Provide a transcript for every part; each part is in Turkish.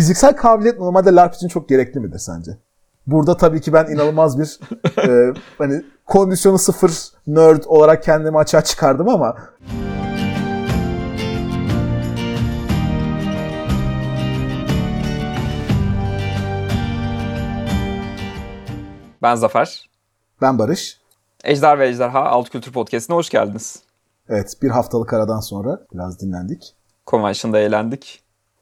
fiziksel kabiliyet normalde LARP için çok gerekli midir sence? Burada tabii ki ben inanılmaz bir e, hani kondisyonu sıfır nerd olarak kendimi açığa çıkardım ama Ben Zafer. ben Barış. Ejder ve Ejderha Alt Kültür Podcast'ine hoş geldiniz. Evet bir haftalık aradan sonra biraz dinlendik. Convention'da eğlendik.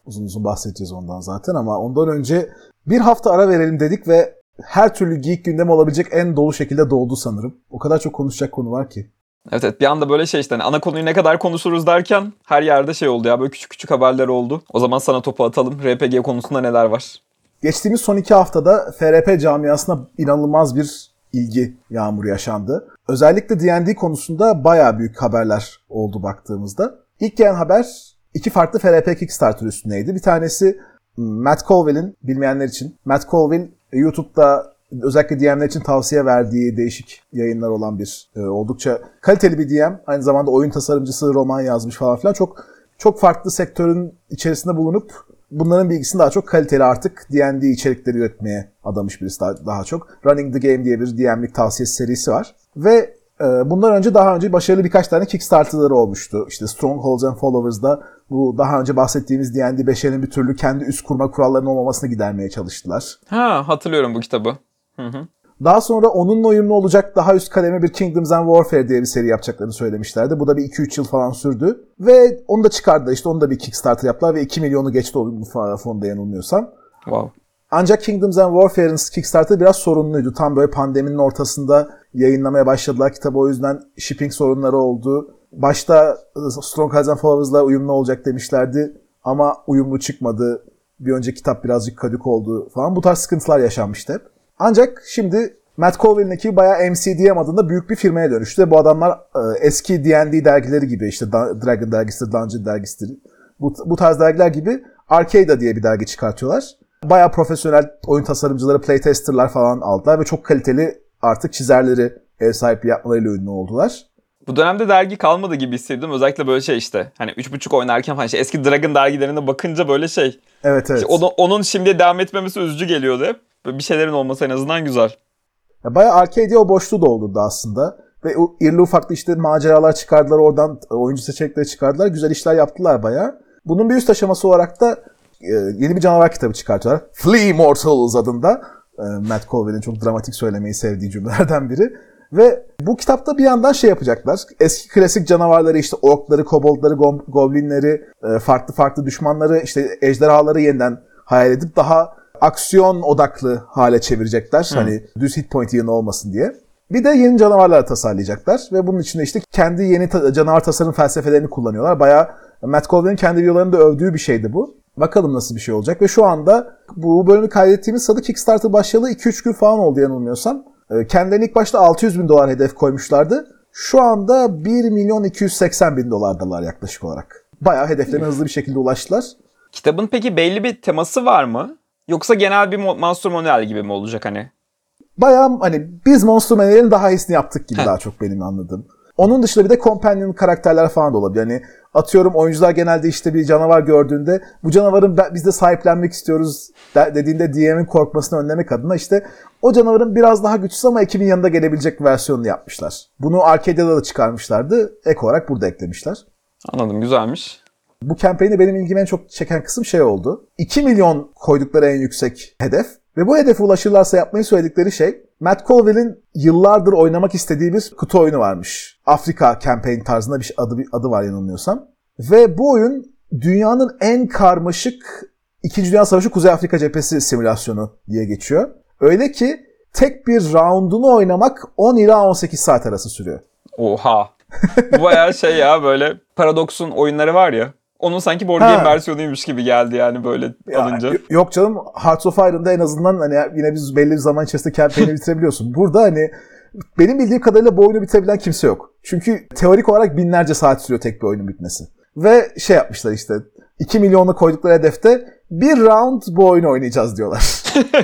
Uzun uzun bahsedeceğiz ondan zaten ama ondan önce bir hafta ara verelim dedik ve her türlü geek gündemi olabilecek en dolu şekilde doldu sanırım. O kadar çok konuşacak konu var ki. Evet evet bir anda böyle şey işte hani ana konuyu ne kadar konuşuruz derken her yerde şey oldu ya böyle küçük küçük haberler oldu. O zaman sana topu atalım. RPG konusunda neler var? Geçtiğimiz son iki haftada FRP camiasına inanılmaz bir ilgi yağmuru yaşandı. Özellikle D&D konusunda bayağı büyük haberler oldu baktığımızda. İlk gelen haber iki farklı FRP Kickstarter üstüneydi. Bir tanesi Matt Colville'in bilmeyenler için. Matt Colville YouTube'da özellikle DM'ler için tavsiye verdiği değişik yayınlar olan bir e, oldukça kaliteli bir DM. Aynı zamanda oyun tasarımcısı, roman yazmış falan filan. Çok çok farklı sektörün içerisinde bulunup bunların bilgisini daha çok kaliteli artık D&D içerikleri üretmeye adamış birisi daha, daha çok. Running the Game diye bir DM'lik tavsiyesi serisi var. Ve e, bundan önce daha önce başarılı birkaç tane Kickstarter'ları olmuştu. İşte Strongholds and Followers'da bu daha önce bahsettiğimiz D&D 5'lerin bir türlü kendi üst kurma kurallarının olmamasını gidermeye çalıştılar. Ha hatırlıyorum bu kitabı. Hı hı. Daha sonra onunla uyumlu olacak daha üst kademe bir Kingdoms and Warfare diye bir seri yapacaklarını söylemişlerdi. Bu da bir 2-3 yıl falan sürdü. Ve onu da çıkardılar. İşte onu da bir Kickstarter yaptılar ve 2 milyonu geçti o fonda yanılmıyorsam. Wow. Ancak Kingdoms and Warfare'ın Kickstarter biraz sorunluydu. Tam böyle pandeminin ortasında yayınlamaya başladılar kitabı. O yüzden shipping sorunları oldu. Başta Strongholds and Followers'la uyumlu olacak demişlerdi. Ama uyumlu çıkmadı. Bir önceki kitap birazcık kadük oldu falan. Bu tarz sıkıntılar yaşanmıştı. Ancak şimdi Matt Colville'in ekibi bayağı MCDM adında büyük bir firmaya dönüştü. Bu adamlar e, eski D&D dergileri gibi işte Dragon dergisi, Dungeon dergisi bu, bu tarz dergiler gibi Arcada diye bir dergi çıkartıyorlar. Bayağı profesyonel oyun tasarımcıları, playtesterlar falan aldılar ve çok kaliteli artık çizerleri ev sahipliği yapmalarıyla ünlü oldular. Bu dönemde dergi kalmadı gibi hissediyorum. Özellikle böyle şey işte hani 3.5 oynarken falan işte eski Dragon dergilerine bakınca böyle şey. Evet evet. İşte onun, onun şimdi devam etmemesi üzücü geliyordu hep. Bir şeylerin olması en azından güzel. Ya bayağı arcade'e o boşluğu doldurdu aslında. Ve irli ufaklı işte maceralar çıkardılar oradan oyuncu seçenekleri çıkardılar. Güzel işler yaptılar bayağı. Bunun bir üst aşaması olarak da e, yeni bir canavar kitabı çıkartıyorlar. Flea Mortals adında. E, Matt Colville'in çok dramatik söylemeyi sevdiği cümlelerden biri. Ve bu kitapta bir yandan şey yapacaklar. Eski klasik canavarları işte orkları, koboldları, goblinleri, e, farklı farklı düşmanları, işte ejderhaları yeniden hayal edip daha aksiyon odaklı hale çevirecekler. Hı. Hani düz hit point yığını olmasın diye. Bir de yeni canavarlar tasarlayacaklar ve bunun içinde işte kendi yeni ta- canavar tasarım felsefelerini kullanıyorlar. Bayağı Matt Colville'in kendi videolarında övdüğü bir şeydi bu. Bakalım nasıl bir şey olacak ve şu anda bu bölümü kaydettiğimiz sırada Kickstarter başlayalı 2-3 gün falan oldu yanılmıyorsam. Ee, kendilerine ilk başta 600 bin dolar hedef koymuşlardı. Şu anda 1 milyon 280 bin dolardalar yaklaşık olarak. Bayağı hedeflerine hızlı bir şekilde ulaştılar. Kitabın peki belli bir teması var mı? Yoksa genel bir Monster Manuel gibi mi olacak hani? Bayağı hani biz Monster Manuel'in daha iyisini yaptık gibi Heh. daha çok benim anladığım. Onun dışında bir de companion karakterler falan da olabilir. Yani atıyorum oyuncular genelde işte bir canavar gördüğünde bu canavarın biz de sahiplenmek istiyoruz dediğinde DM'in korkmasını önlemek adına işte o canavarın biraz daha güçsüz ama ekibin yanında gelebilecek versiyonunu yapmışlar. Bunu Arcadia'da da çıkarmışlardı. Ek olarak burada eklemişler. Anladım güzelmiş. Bu kampanyada benim ilgimi en çok çeken kısım şey oldu. 2 milyon koydukları en yüksek hedef ve bu hedefe ulaşırlarsa yapmayı söyledikleri şey Matt Colville'in yıllardır oynamak istediği bir kutu oyunu varmış. Afrika Campaign tarzında bir adı, bir adı var yanılmıyorsam. Ve bu oyun dünyanın en karmaşık İkinci Dünya Savaşı Kuzey Afrika Cephesi simülasyonu diye geçiyor. Öyle ki tek bir roundunu oynamak 10 ila 18 saat arası sürüyor. Oha. Bu bayağı şey ya böyle Paradox'un oyunları var ya. Onun sanki board game versiyonuymuş gibi geldi yani böyle ya, alınca. Yok canım Hearts of Iron'da en azından hani yine biz belli bir zaman içerisinde campaign'i bitirebiliyorsun. Burada hani benim bildiğim kadarıyla bu oyunu bitirebilen kimse yok. Çünkü teorik olarak binlerce saat sürüyor tek bir oyunun bitmesi. Ve şey yapmışlar işte 2 milyonu koydukları hedefte bir round bu oyunu oynayacağız diyorlar.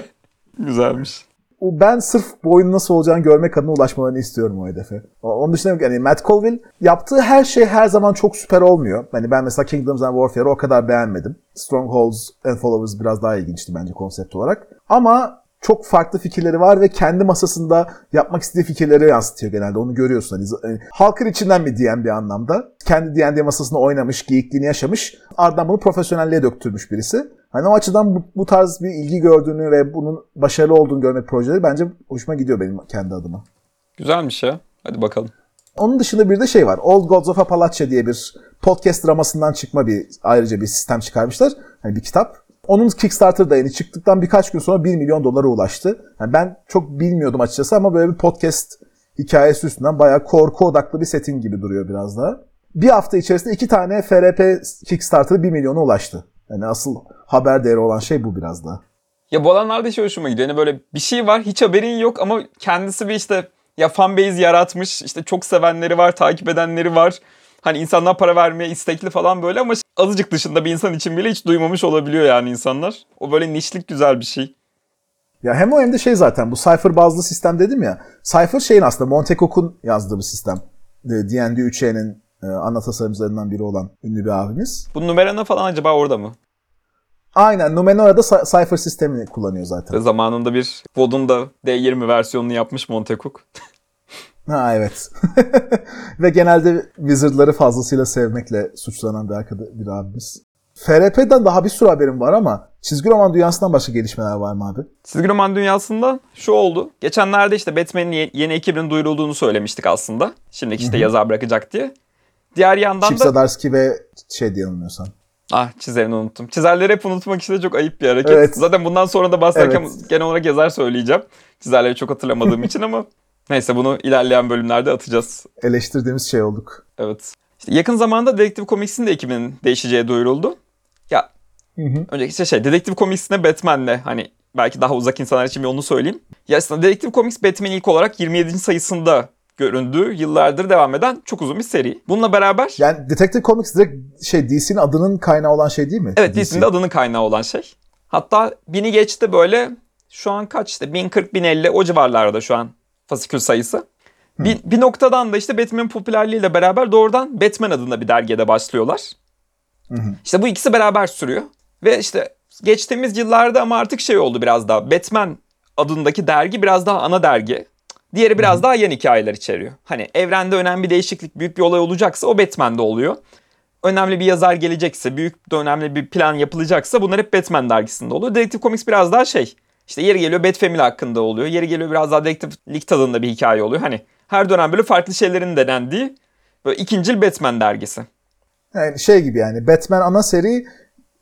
Güzelmiş. Ben sırf bu nasıl olacağını görmek adına ulaşmalarını istiyorum o hedefe. Onun dışında yani Matt Colville yaptığı her şey her zaman çok süper olmuyor. Hani ben mesela Kingdoms and Warfare'ı o kadar beğenmedim. Strongholds and Followers biraz daha ilginçti bence konsept olarak. Ama çok farklı fikirleri var ve kendi masasında yapmak istediği fikirleri yansıtıyor genelde. Onu görüyorsun. Hani, halkın içinden mi diyen bir anlamda. Kendi D&D masasında oynamış, geyikliğini yaşamış. Ardından bunu profesyonelliğe döktürmüş birisi. Hani o açıdan bu, bu tarz bir ilgi gördüğünü ve bunun başarılı olduğunu görmek projeleri bence hoşuma gidiyor benim kendi adıma. Güzelmiş ya. Hadi bakalım. Onun dışında bir de şey var. Old Gods of Appalachia diye bir podcast dramasından çıkma bir ayrıca bir sistem çıkarmışlar. Hani bir kitap. Onun Kickstarter da yeni çıktıktan birkaç gün sonra 1 milyon dolara ulaştı. Yani ben çok bilmiyordum açıkçası ama böyle bir podcast hikayesi üstünden bayağı korku odaklı bir setting gibi duruyor biraz daha. Bir hafta içerisinde iki tane FRP Kickstarter 1 milyona ulaştı. Yani asıl haber değeri olan şey bu biraz da. Ya bu alanlarda şey hoşuma gidiyor. Yani böyle bir şey var hiç haberin yok ama kendisi bir işte ya fanbase yaratmış. işte çok sevenleri var, takip edenleri var. Hani insanlar para vermeye istekli falan böyle ama azıcık dışında bir insan için bile hiç duymamış olabiliyor yani insanlar. O böyle nişlik güzel bir şey. Ya hem o hem de şey zaten bu Cypher bazlı sistem dedim ya. Cypher şeyin aslında Monte Cook'un yazdığı bir sistem. D&D 3E'nin e, ana tasarımcılarından biri olan ünlü bir abimiz. Bu numarana falan acaba orada mı? Aynen Numenora'da Cypher sistemini kullanıyor zaten. Ve zamanında bir VOD'un da D20 versiyonunu yapmış Monte Cook. Ha evet. Ve genelde Wizard'ları fazlasıyla sevmekle suçlanan bir arkadaş bir abimiz. FRP'den daha bir sürü haberim var ama çizgi roman dünyasından başka gelişmeler var mı abi? Çizgi roman dünyasında şu oldu. Geçenlerde işte Batman'in yeni ekibinin duyurulduğunu söylemiştik aslında. Şimdiki işte yazar bırakacak diye. Diğer yandan Chip da... Zdarsky ve şey diye anılmıyorsam. Ah çizerini unuttum. Çizerleri hep unutmak işte çok ayıp bir hareket. Evet. Zaten bundan sonra da bahsederken Evet. genel olarak yazar söyleyeceğim. Çizerleri çok hatırlamadığım için ama neyse bunu ilerleyen bölümlerde atacağız. Eleştirdiğimiz şey olduk. Evet. İşte yakın zamanda Detective Comics'in de ekibinin değişeceği duyuruldu. Ya Hı hı. önceki işte şey Detective Comics'ine Batman'le hani belki daha uzak insanlar için bir onu söyleyeyim. Ya aslında Detective Comics Batman ilk olarak 27. sayısında göründüğü yıllardır devam eden çok uzun bir seri. Bununla beraber Yani Detective Comics direkt şey DC'nin adının kaynağı olan şey değil mi? Evet DC. DC'nin de adının kaynağı olan şey. Hatta bini geçti böyle şu an kaç işte 1040-1050 o civarlarda şu an fasikül sayısı. Bir, bir noktadan da işte Batman'in popülerliğiyle beraber doğrudan Batman adında bir dergide başlıyorlar. Hı hı. İşte bu ikisi beraber sürüyor. Ve işte geçtiğimiz yıllarda ama artık şey oldu biraz daha. Batman adındaki dergi biraz daha ana dergi. Diğeri biraz daha yan hikayeler içeriyor. Hani evrende önemli bir değişiklik, büyük bir olay olacaksa o Batman'de oluyor. Önemli bir yazar gelecekse, büyük de önemli bir plan yapılacaksa bunlar hep Batman dergisinde oluyor. Detective Comics biraz daha şey. İşte yeri geliyor Bat Family hakkında oluyor. Yeri geliyor biraz daha League tadında bir hikaye oluyor. Hani her dönem böyle farklı şeylerin denendiği böyle ikincil Batman dergisi. Yani şey gibi yani Batman ana seri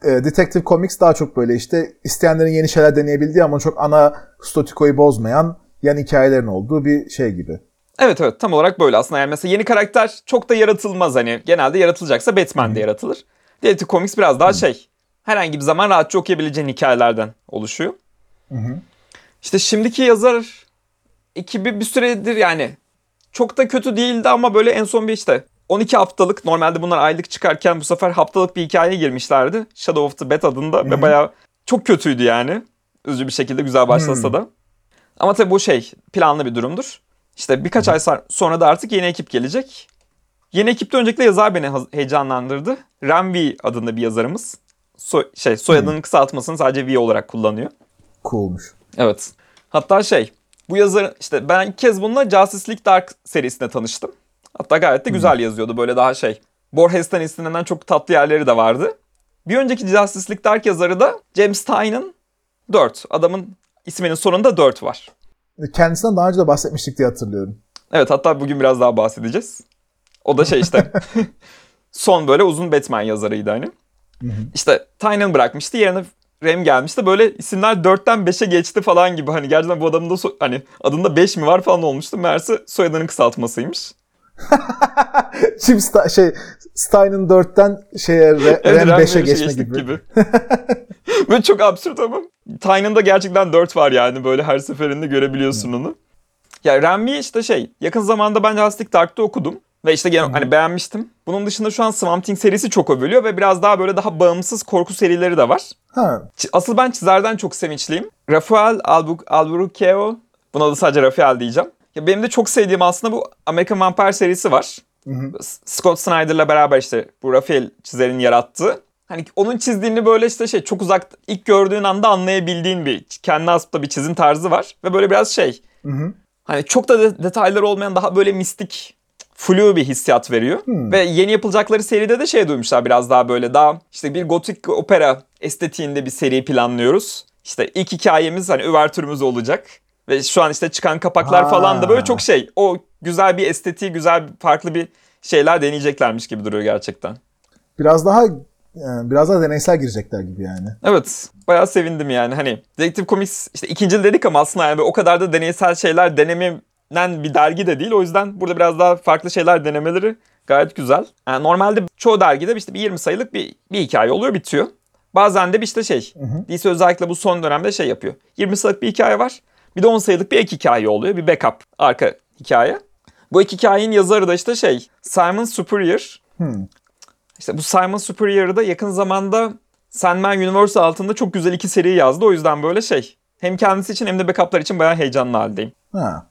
e, Detective Comics daha çok böyle işte isteyenlerin yeni şeyler deneyebildiği ama çok ana statikoyu bozmayan yan hikayelerin olduğu bir şey gibi. Evet evet tam olarak böyle aslında yani mesela yeni karakter çok da yaratılmaz hani genelde yaratılacaksa Batman'de yaratılır. Detective Comics biraz daha şey herhangi bir zaman rahatça okuyabileceğin hikayelerden oluşuyor. Hı. İşte şimdiki yazar ekibi bir süredir yani çok da kötü değildi ama böyle en son bir işte 12 haftalık normalde bunlar aylık çıkarken bu sefer haftalık bir hikayeye girmişlerdi. Shadow of the Bat adında ve bayağı çok kötüydü yani. Üzücü bir şekilde güzel başlasa da. Ama tabii bu şey planlı bir durumdur. İşte birkaç ay sonra da artık yeni ekip gelecek. Yeni ekipte öncelikle yazar beni heyecanlandırdı. Ramvi adında bir yazarımız. So- şey soyadının kısaltmasını sadece V olarak kullanıyor. Coolmuş. Evet. Hatta şey bu yazar işte ben ilk kez bununla Justice League Dark serisine tanıştım. Hatta gayet de güzel yazıyordu böyle daha şey. Borges'ten esinlenen çok tatlı yerleri de vardı. Bir önceki Justice League Dark yazarı da James Tynion 4. Adamın isminin sonunda 4 var. Kendisinden daha önce de bahsetmiştik diye hatırlıyorum. Evet hatta bugün biraz daha bahsedeceğiz. O da şey işte son böyle uzun Batman yazarıydı hani. İşte Tynion bırakmıştı yerine Rem gelmişti. Böyle isimler 4'ten 5'e geçti falan gibi. Hani gerçekten bu adamın da so- hani adında 5 mi var falan olmuştu. Meğerse soyadının kısaltmasıymış. Şimdi Sta- şey Stein'ın 4'ten şeye Re- Evet, Rem Rem 5'e beşe geçme geçtik gibi. Böyle çok absürt ama. Tynion'da gerçekten 4 var yani. Böyle her seferinde görebiliyorsun onu. Ya Remy işte şey yakın zamanda ben League Dark'ta okudum. Ve işte genel, hani beğenmiştim. Bunun dışında şu an Swamp Thing serisi çok övülüyor ve biraz daha böyle daha bağımsız korku serileri de var. Ha, Asıl ben çizerden çok sevinçliyim. Rafael Albu- Albuquerque. Buna da sadece Rafael diyeceğim. Ya benim de çok sevdiğim aslında bu American Vampire serisi var. S- Scott Snyder'la beraber işte bu Rafael çizerin yarattığı. Hani onun çizdiğini böyle işte şey çok uzak ilk gördüğün anda anlayabildiğin bir kendi has da bir çizim tarzı var. Ve böyle biraz şey hani çok da de- detayları olmayan daha böyle mistik flu bir hissiyat veriyor. Ve yeni yapılacakları seride de şey duymuşlar biraz daha böyle daha işte bir gotik opera estetiğinde bir seri planlıyoruz. İşte ilk hikayemiz hani üvertürümüz olacak. Ve şu an işte çıkan kapaklar Ha. falan da böyle çok şey. O güzel bir estetiği, güzel farklı bir şeyler deneyeceklermiş gibi duruyor gerçekten. biraz daha yani biraz daha deneysel girecekler gibi yani. Evet. Bayağı sevindim yani. Hani Detective Comics işte ikinci dedik ama aslında yani o kadar da deneysel şeyler denemenen bir dergi de değil. O yüzden burada biraz daha farklı şeyler denemeleri gayet güzel. Yani normalde çoğu dergide işte bir 20 sayılık bir, bir hikaye oluyor bitiyor. Bazen de bir işte şey. DC özellikle bu son dönemde şey yapıyor. 20 sayılık bir hikaye var. Bir de 10 sayılık bir ek hikaye oluyor. Bir backup arka hikaye. Bu iki hikayenin yazarı da işte şey Simon Superior. Hmm. İşte bu Simon Superior'ı da yakın zamanda Sandman Universe altında çok güzel iki seri yazdı. O yüzden böyle şey hem kendisi için hem de backup'lar için bayağı heyecanlı haldeyim. Ha.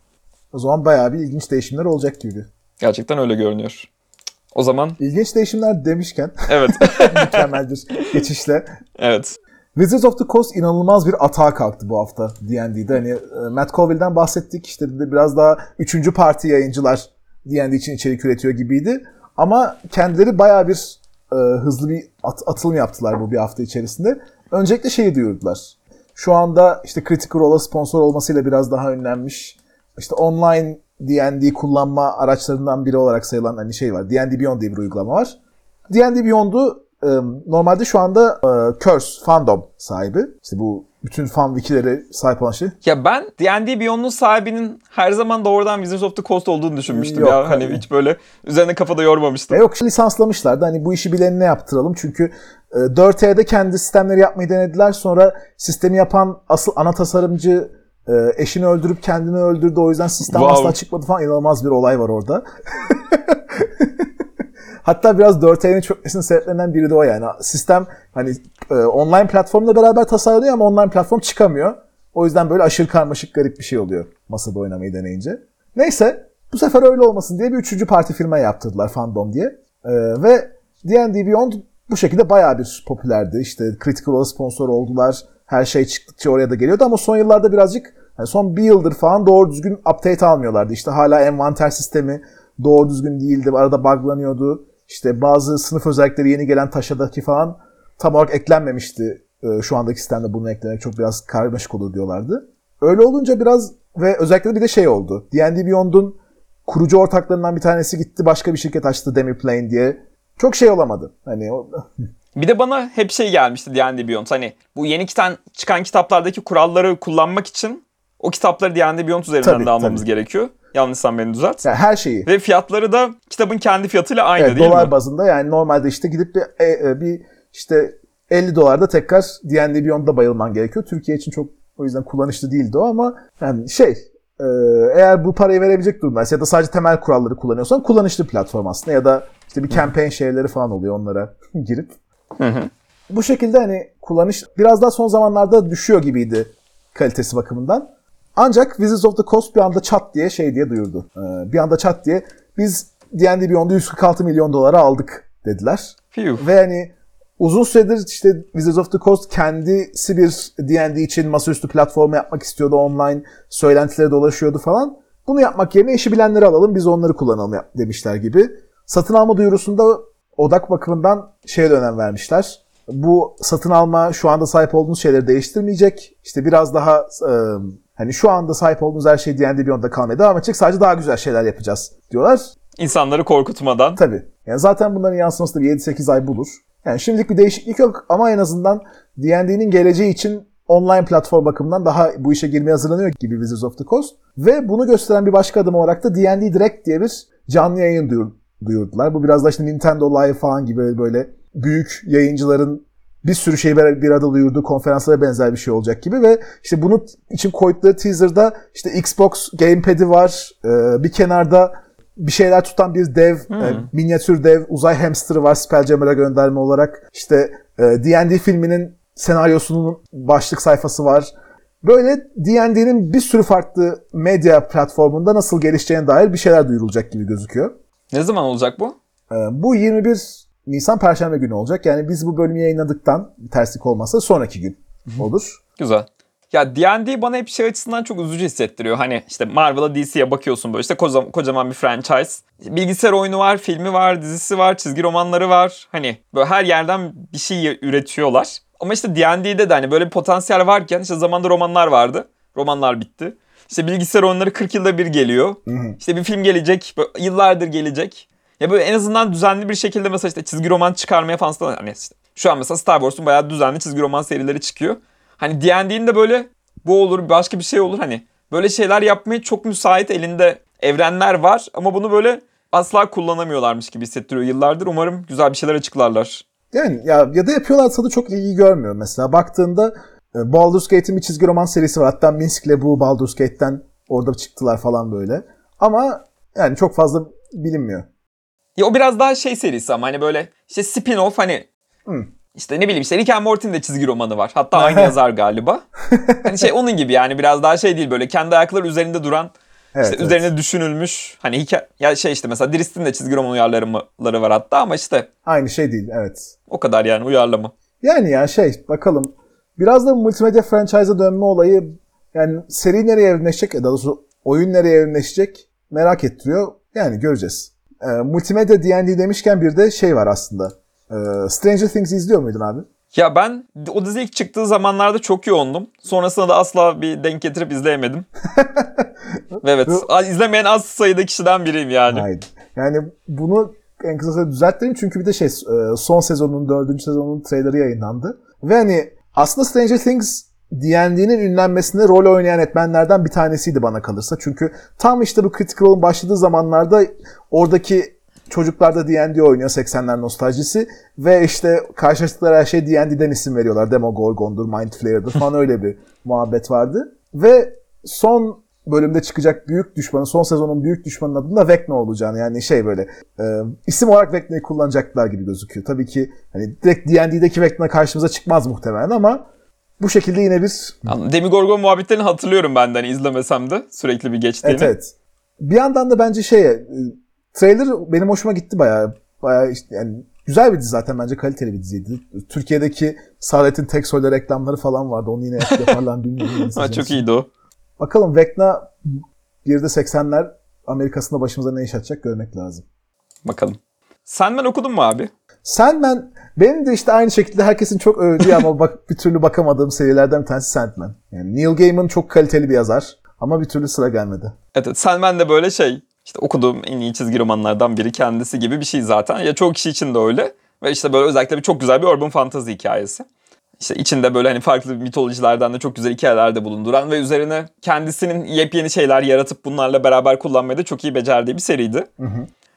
O zaman bayağı bir ilginç değişimler olacak gibi. Gerçekten öyle görünüyor. O zaman İlginç değişimler demişken evet. mükemmel bir geçişle evet. Wizards of the Coast inanılmaz bir atağa kalktı bu hafta D&D'de. Hani e, Matt Colville'den bahsettik. İşte biraz daha üçüncü parti yayıncılar D&D için içerik üretiyor gibiydi. Ama kendileri bayağı bir e, hızlı bir at- atılım yaptılar bu bir hafta içerisinde. Öncelikle şeyi duyurdular. Şu anda işte Critical Role'a sponsor olmasıyla biraz daha önlenmiş. İşte online D&D kullanma araçlarından biri olarak sayılan hani şey var. D&D Beyond diye bir uygulama var. D&D Beyond'u e, normalde şu anda e, Curse fandom sahibi. İşte bu bütün fan wikileri sahip olan şey. Ya ben D&D Beyond'un sahibinin her zaman doğrudan Wizards of the Coast olduğunu düşünmüştüm Yok, ya. Hani hayır. hiç böyle üzerine kafada yormamıştım. E yok lisanslamışlardı. Hani bu işi bilenine yaptıralım. Çünkü e, 4E'de kendi sistemleri yapmayı denediler. Sonra sistemi yapan asıl ana tasarımcı e, eşini öldürüp kendini öldürdü. O yüzden sistem Wow. asla çıkmadı falan. İnanılmaz bir olay var orada. Hatta biraz 4E'nin çökmesinin sebeplerinden biri de o yani. Sistem hani e, online platformla beraber tasarlanıyor ama online platform çıkamıyor. O yüzden böyle aşırı karmaşık garip bir şey oluyor masada oynamayı deneyince. Neyse bu sefer öyle olmasın diye bir üçüncü parti firma yaptırdılar Fandom diye. E, ve D&D Beyond bu şekilde bayağı bir popülerdi. İşte Critical Role'a sponsor oldular. Her şey çıktıkça oraya da geliyordu ama son yıllarda birazcık yani son bir yıldır falan doğru düzgün update almıyorlardı. İşte hala envanter sistemi doğru düzgün değildi. Arada buglanıyordu. İşte bazı sınıf özellikleri yeni gelen taşadaki falan tam olarak eklenmemişti. Ee, şu andaki sistemde bunu eklemek çok biraz karmaşık olur diyorlardı. Öyle olunca biraz ve özellikle bir de şey oldu. D&D Beyond'un kurucu ortaklarından bir tanesi gitti başka bir şirket açtı Demiplane diye. Çok şey olamadı. Hani Bir de bana hep şey gelmişti D&D Beyond. Hani bu yeni kiten, çıkan kitaplardaki kuralları kullanmak için o kitapları D&D Beyond üzerinden Tabii, de almamız tabii. gerekiyor. Yanlışsam beni düzelt. yani her şeyi. Ve fiyatları da kitabın kendi fiyatıyla aynı Evet, değil dolar mi? bazında yani normalde işte gidip bir, e, e, bir işte 50 dolarda tekrar D&D Beyond'da bayılman gerekiyor. Türkiye için çok o yüzden kullanışlı değildi o ama yani şey e, eğer bu parayı verebilecek durumdaysa ya da sadece temel kuralları kullanıyorsan kullanışlı platform aslında ya da işte bir campaign şeyleri falan oluyor onlara girip. Bu şekilde hani kullanış biraz daha son zamanlarda düşüyor gibiydi kalitesi bakımından. Ancak Wizards of the Coast bir anda çat diye şey diye duyurdu. Ee, bir anda çat diye biz D&D Beyond'u 146 milyon dolara aldık dediler. Phew. Ve hani uzun süredir işte Wizards of the Coast kendisi bir D&D için masaüstü platformu yapmak istiyordu. Online söylentileri dolaşıyordu falan. Bunu yapmak yerine işi bilenleri alalım biz onları kullanalım demişler gibi. Satın alma duyurusunda odak bakımından şeye de önem vermişler. Bu satın alma şu anda sahip olduğunuz şeyleri değiştirmeyecek. İşte biraz daha e, hani şu anda sahip olduğunuz her şey D&D Beyond'da kalmaya devam edecek. Sadece daha güzel şeyler yapacağız diyorlar. İnsanları korkutmadan. Tabii. Yani zaten bunların yansıması da bir 7-8 ay bulur. Yani şimdilik bir değişiklik yok ama en azından D&D'nin geleceği için online platform bakımından daha bu işe girmeye hazırlanıyor gibi Wizards of the Coast. Ve bunu gösteren bir başka adım olarak da D&D Direct diye bir canlı yayın duyur- duyurdular. Bu biraz da işte Nintendo Live falan gibi böyle büyük yayıncıların bir sürü şeyi bir arada duyurduğu konferanslara benzer bir şey olacak gibi ve işte bunun için koydukları teaser'da işte Xbox Gamepad'i var. Ee, bir kenarda bir şeyler tutan bir dev, e, minyatür dev, uzay hamster'ı var Spelljammer'a gönderme olarak. İşte e, D&D filminin senaryosunun başlık sayfası var. Böyle D&D'nin bir sürü farklı medya platformunda nasıl gelişeceğine dair bir şeyler duyurulacak gibi gözüküyor. Ne zaman olacak bu? E, bu 21 Nisan Perşembe günü olacak. Yani biz bu bölümü yayınladıktan bir terslik olmazsa sonraki gün olur. Güzel. Ya D&D bana hep şey açısından çok üzücü hissettiriyor. Hani işte Marvel'a DC'ye bakıyorsun böyle işte kocaman, kocaman bir franchise. Bilgisayar oyunu var, filmi var, dizisi var, çizgi romanları var. Hani böyle her yerden bir şey üretiyorlar. Ama işte D&D'de de hani böyle bir potansiyel varken işte zamanda romanlar vardı. Romanlar bitti. İşte bilgisayar oyunları 40 yılda bir geliyor. İşte bir film gelecek, yıllardır gelecek. Ya böyle en azından düzenli bir şekilde mesela işte çizgi roman çıkarmaya falan hani işte şu an mesela Star Wars'un bayağı düzenli çizgi roman serileri çıkıyor. Hani D&D'nin de böyle bu olur başka bir şey olur hani böyle şeyler yapmaya çok müsait elinde evrenler var ama bunu böyle asla kullanamıyorlarmış gibi hissettiriyor yıllardır. Umarım güzel bir şeyler açıklarlar. Yani ya, ya da yapıyorlarsa da çok ilgi görmüyor. Mesela baktığında e, Baldur's Gate'in bir çizgi roman serisi var. Hatta Minsk'le bu Baldur's Gate'den orada çıktılar falan böyle. Ama yani çok fazla bilinmiyor. Ya o biraz daha şey serisi ama hani böyle işte spin-off hani Hı. işte ne bileyim işte Rick and Morty'nin de çizgi romanı var. Hatta aynı yazar galiba. hani şey onun gibi yani biraz daha şey değil böyle kendi ayakları üzerinde duran Evet, işte evet. üzerine düşünülmüş hani hikaye ya şey işte mesela Drist'in de çizgi roman uyarlamaları var hatta ama işte Aynı şey değil evet. o kadar yani uyarlama. Yani ya şey bakalım. Biraz da multimedya franchise'a dönme olayı yani seri nereye evrimleşecek ya da doğrusu oyun nereye evrimleşecek merak ettiriyor. Yani göreceğiz. Ee, multimedya D&D demişken bir de şey var aslında. Ee, Stranger Things izliyor muydun abi? Ya ben o dizi ilk çıktığı zamanlarda çok yoğundum. Sonrasında da asla bir denk getirip izleyemedim. Ve evet izlemeyen az sayıda kişiden biriyim yani. Hayır. Yani bunu en kısa sürede düzelttim çünkü bir de şey e, son sezonun dördüncü sezonun trailerı yayınlandı. Ve hani aslında Stranger Things D&D'nin ünlenmesinde rol oynayan etmenlerden bir tanesiydi bana kalırsa. Çünkü tam işte bu Critical Role'un başladığı zamanlarda oradaki çocuklar da D&D oynuyor 80'ler nostaljisi ve işte karşılaştıkları her şey D&D'den isim veriyorlar. Demogorgon'dur, Mind Flayer'dır falan öyle bir muhabbet vardı. Ve son bölümde çıkacak büyük düşmanın, son sezonun büyük düşmanın adının da Vecna olacağını yani şey böyle e, isim olarak Vecna'yı kullanacaklar gibi gözüküyor. Tabii ki hani direkt D&D'deki Vecna karşımıza çıkmaz muhtemelen ama bu şekilde yine bir. Demigorgon muhabbetlerini hatırlıyorum benden hani izlemesem de sürekli bir geçtiğini. evet evet. Bir yandan da bence şey e, trailer benim hoşuma gitti bayağı. Bayağı işte yani güzel bir dizi zaten bence kaliteli bir diziydi. Türkiye'deki Saadet'in tek soylu reklamları falan vardı. Onu yine yaparlar bilmiyorum. Ha, çok iyiydi o. Bakalım Vecna bir de 80'ler Amerika'sında başımıza ne iş açacak görmek lazım. Bakalım. Sandman okudun mu abi? Sandman benim de işte aynı şekilde herkesin çok övdüğü ama bak bir türlü bakamadığım serilerden bir tanesi Sandman. Yani Neil Gaiman çok kaliteli bir yazar ama bir türlü sıra gelmedi. Evet, Sandman de böyle şey işte okuduğum en iyi çizgi romanlardan biri kendisi gibi bir şey zaten. Ya çoğu kişi için de öyle. Ve işte böyle özellikle bir çok güzel bir urban fantasy hikayesi. İşte içinde böyle hani farklı mitolojilerden de çok güzel hikayeler de bulunduran ve üzerine kendisinin yepyeni şeyler yaratıp bunlarla beraber kullanmayı da çok iyi becerdiği bir seriydi.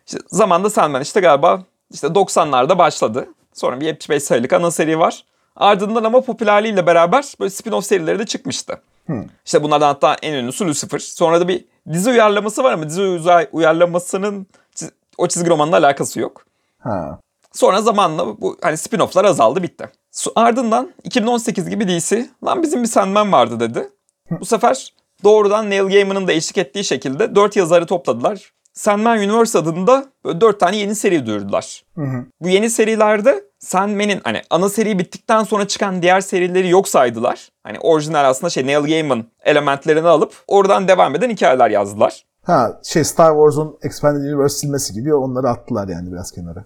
İşte zamanda Sandman işte galiba işte 90'larda başladı. Sonra bir 75 sayılık ana seri var. Ardından ama popülerliğiyle beraber böyle spin-off serileri de çıkmıştı. İşte bunlardan hatta en ünlüsü Lucifer. Sonra da bir dizi uyarlaması var ama dizi uyarlamasının o çizgi romanla alakası yok. Ha. Sonra zamanla bu hani spin-off'lar azaldı bitti. Ardından 2018 gibi DC lan bizim bir Sandman vardı dedi. Bu sefer doğrudan Neil Gaiman'ın da eşlik ettiği şekilde 4 yazarı topladılar. Sandman Universe adında böyle 4 tane yeni seri duyurdular. Bu yeni serilerde Sandman'in hani ana seri bittikten sonra çıkan diğer serileri yok saydılar. Hani orijinal aslında şey Neil Gaiman elementlerini alıp oradan devam eden hikayeler yazdılar. Ha şey Star Wars'un Expanded Universe silmesi gibi onları attılar yani biraz kenara.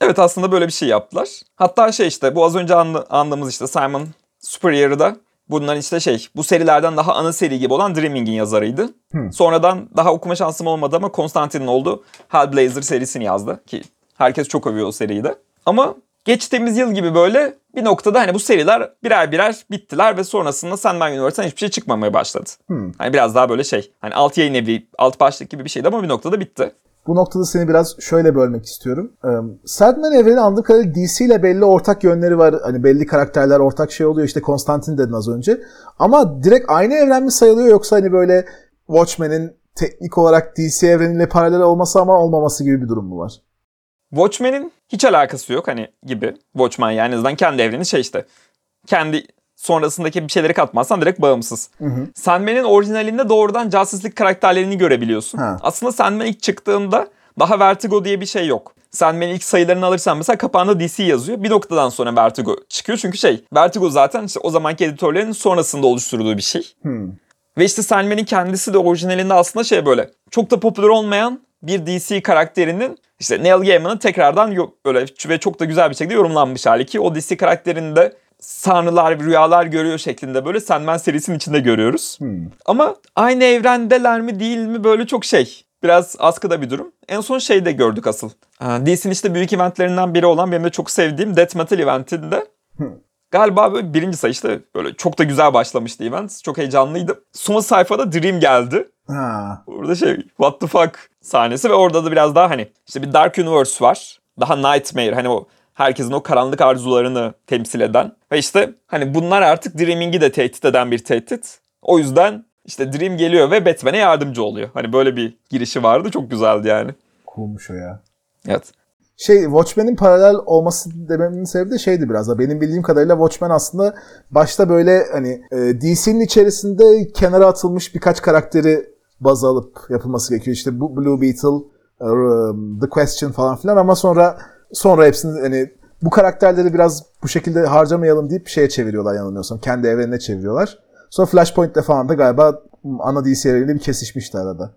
Evet aslında böyle bir şey yaptılar. Hatta şey işte bu az önce anla- andığımız işte Simon Spurrier'ı da bunların işte şey bu serilerden daha ana seri gibi olan Dreaming'in yazarıydı. Sonradan daha okuma şansım olmadı ama Konstantin'in oldu Hellblazer serisini yazdı ki herkes çok övüyor o seriyi de. Ama geçtiğimiz yıl gibi böyle bir noktada hani bu seriler birer birer bittiler ve sonrasında Sandman Universe'den hiçbir şey çıkmamaya başladı. Hani biraz daha böyle şey hani alt yayın evi, alt başlık gibi bir şeydi ama bir noktada bitti. Bu noktada seni biraz şöyle bölmek istiyorum. Ee, Sandman evreni anladığım kadarıyla DC ile belli ortak yönleri var. Hani belli karakterler ortak şey oluyor. İşte Konstantin dedin az önce. Ama direkt aynı evren mi sayılıyor yoksa hani böyle Watchmen'in teknik olarak DC evreniyle paralel olması ama olmaması gibi bir durum mu var? Watchmen'in hiç alakası yok hani gibi. Watchmen yani en azından kendi evreni şey işte. Kendi sonrasındaki bir şeyleri katmazsan direkt bağımsız. Hı hı. Sandman'in orijinalinde doğrudan Justice League karakterlerini görebiliyorsun. Ha. Aslında Sandman ilk çıktığında daha Vertigo diye bir şey yok. Sandman'in ilk sayılarını alırsan mesela kapağında DC yazıyor. Bir noktadan sonra Vertigo çıkıyor. Çünkü şey Vertigo zaten işte o zamanki editörlerin sonrasında oluşturduğu bir şey. Hmm. Ve işte Sandman'in kendisi de orijinalinde aslında şey böyle çok da popüler olmayan bir DC karakterinin işte Neil Gaiman'ın tekrardan böyle ve çok da güzel bir şekilde yorumlanmış hali ki o DC karakterinde sanrılar, rüyalar görüyor şeklinde böyle Sandman serisinin içinde görüyoruz. Hmm. Ama aynı evrendeler mi değil mi böyle çok şey. Biraz askıda bir durum. En son şeyi de gördük asıl. DC'nin işte büyük eventlerinden biri olan benim de çok sevdiğim Death Metal eventinde. Galiba böyle birinci sayı işte böyle çok da güzel başlamıştı event. Çok heyecanlıydım. Son sayfada Dream geldi. Ha. Orada şey what the fuck sahnesi ve orada da biraz daha hani işte bir Dark Universe var. Daha Nightmare hani o herkesin o karanlık arzularını temsil eden. Ve işte hani bunlar artık Dreaming'i de tehdit eden bir tehdit. O yüzden işte Dream geliyor ve Batman'e yardımcı oluyor. Hani böyle bir girişi vardı çok güzeldi yani. Coolmuş o ya. Evet. Şey Watchmen'in paralel olması dememin sebebi de şeydi biraz da. Benim bildiğim kadarıyla Watchmen aslında başta böyle hani e, DC'nin içerisinde kenara atılmış birkaç karakteri baz alıp yapılması gerekiyor. İşte bu Blue Beetle, e, The Question falan filan ama sonra sonra hepsini hani bu karakterleri biraz bu şekilde harcamayalım deyip şeye çeviriyorlar yanılmıyorsam. Kendi evrenine çeviriyorlar. Sonra Flashpoint'te falan da galiba ana DC evreniyle bir kesişmişti arada.